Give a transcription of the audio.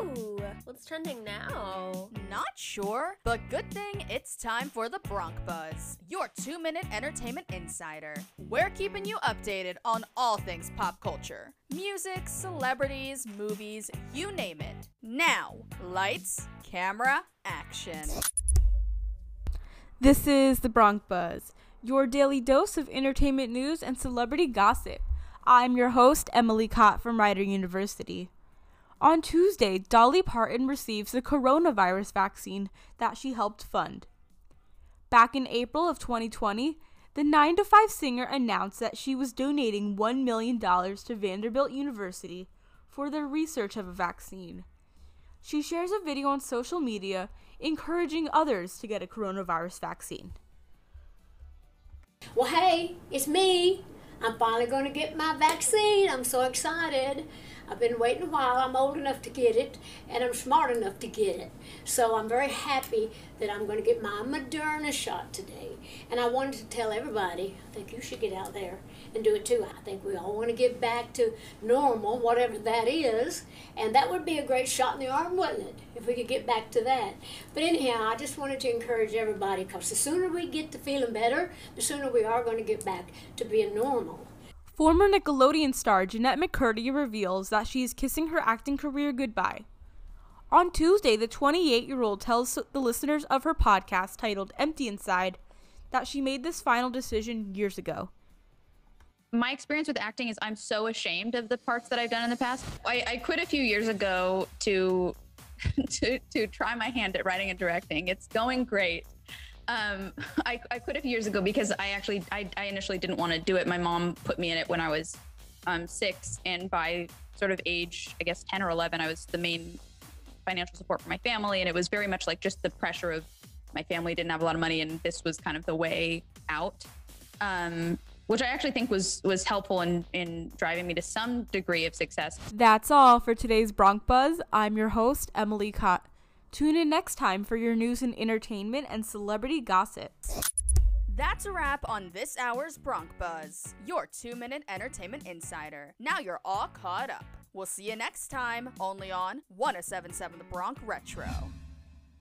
Ooh, what's trending now? Not sure, but good thing it's time for the Bronc Buzz, your two minute entertainment insider. We're keeping you updated on all things pop culture music, celebrities, movies, you name it. Now, lights, camera, action. This is the Bronc Buzz, your daily dose of entertainment news and celebrity gossip. I'm your host, Emily Katt from Rider University. On Tuesday, Dolly Parton receives the coronavirus vaccine that she helped fund. Back in April of 2020, the 9 to 5 singer announced that she was donating $1 million to Vanderbilt University for their research of a vaccine. She shares a video on social media encouraging others to get a coronavirus vaccine. Well, hey, it's me. I'm finally going to get my vaccine. I'm so excited. I've been waiting a while. I'm old enough to get it, and I'm smart enough to get it. So I'm very happy that I'm going to get my Moderna shot today. And I wanted to tell everybody, I think you should get out there and do it too. I think we all want to get back to normal, whatever that is. And that would be a great shot in the arm, wouldn't it? If we could get back to that. But anyhow, I just wanted to encourage everybody because the sooner we get to feeling better, the sooner we are going to get back to being normal. Former Nickelodeon star Jennette McCurdy reveals that she is kissing her acting career goodbye. On Tuesday, the 28 year old tells the listeners of her podcast titled Empty Inside that she made this final decision years ago. My experience with acting is I'm so ashamed of the parts that I've done in the past. I, I quit a few years ago to, to to try my hand at writing and directing. It's going great. Um, I, I quit a few years ago because I actually I, I initially didn't want to do it. My mom put me in it when I was um, six, and by sort of age, I guess ten or eleven, I was the main financial support for my family, and it was very much like just the pressure of my family didn't have a lot of money, and this was kind of the way out. Um, which I actually think was was helpful in in driving me to some degree of success. That's all for today's Bronc Buzz. I'm your host Emily Katt. Tune in next time for your news and entertainment and celebrity gossip. That's a wrap on this hour's Bronc Buzz, your two minute entertainment insider. Now you're all caught up. We'll see you next time, only on 1077 The Bronc Retro.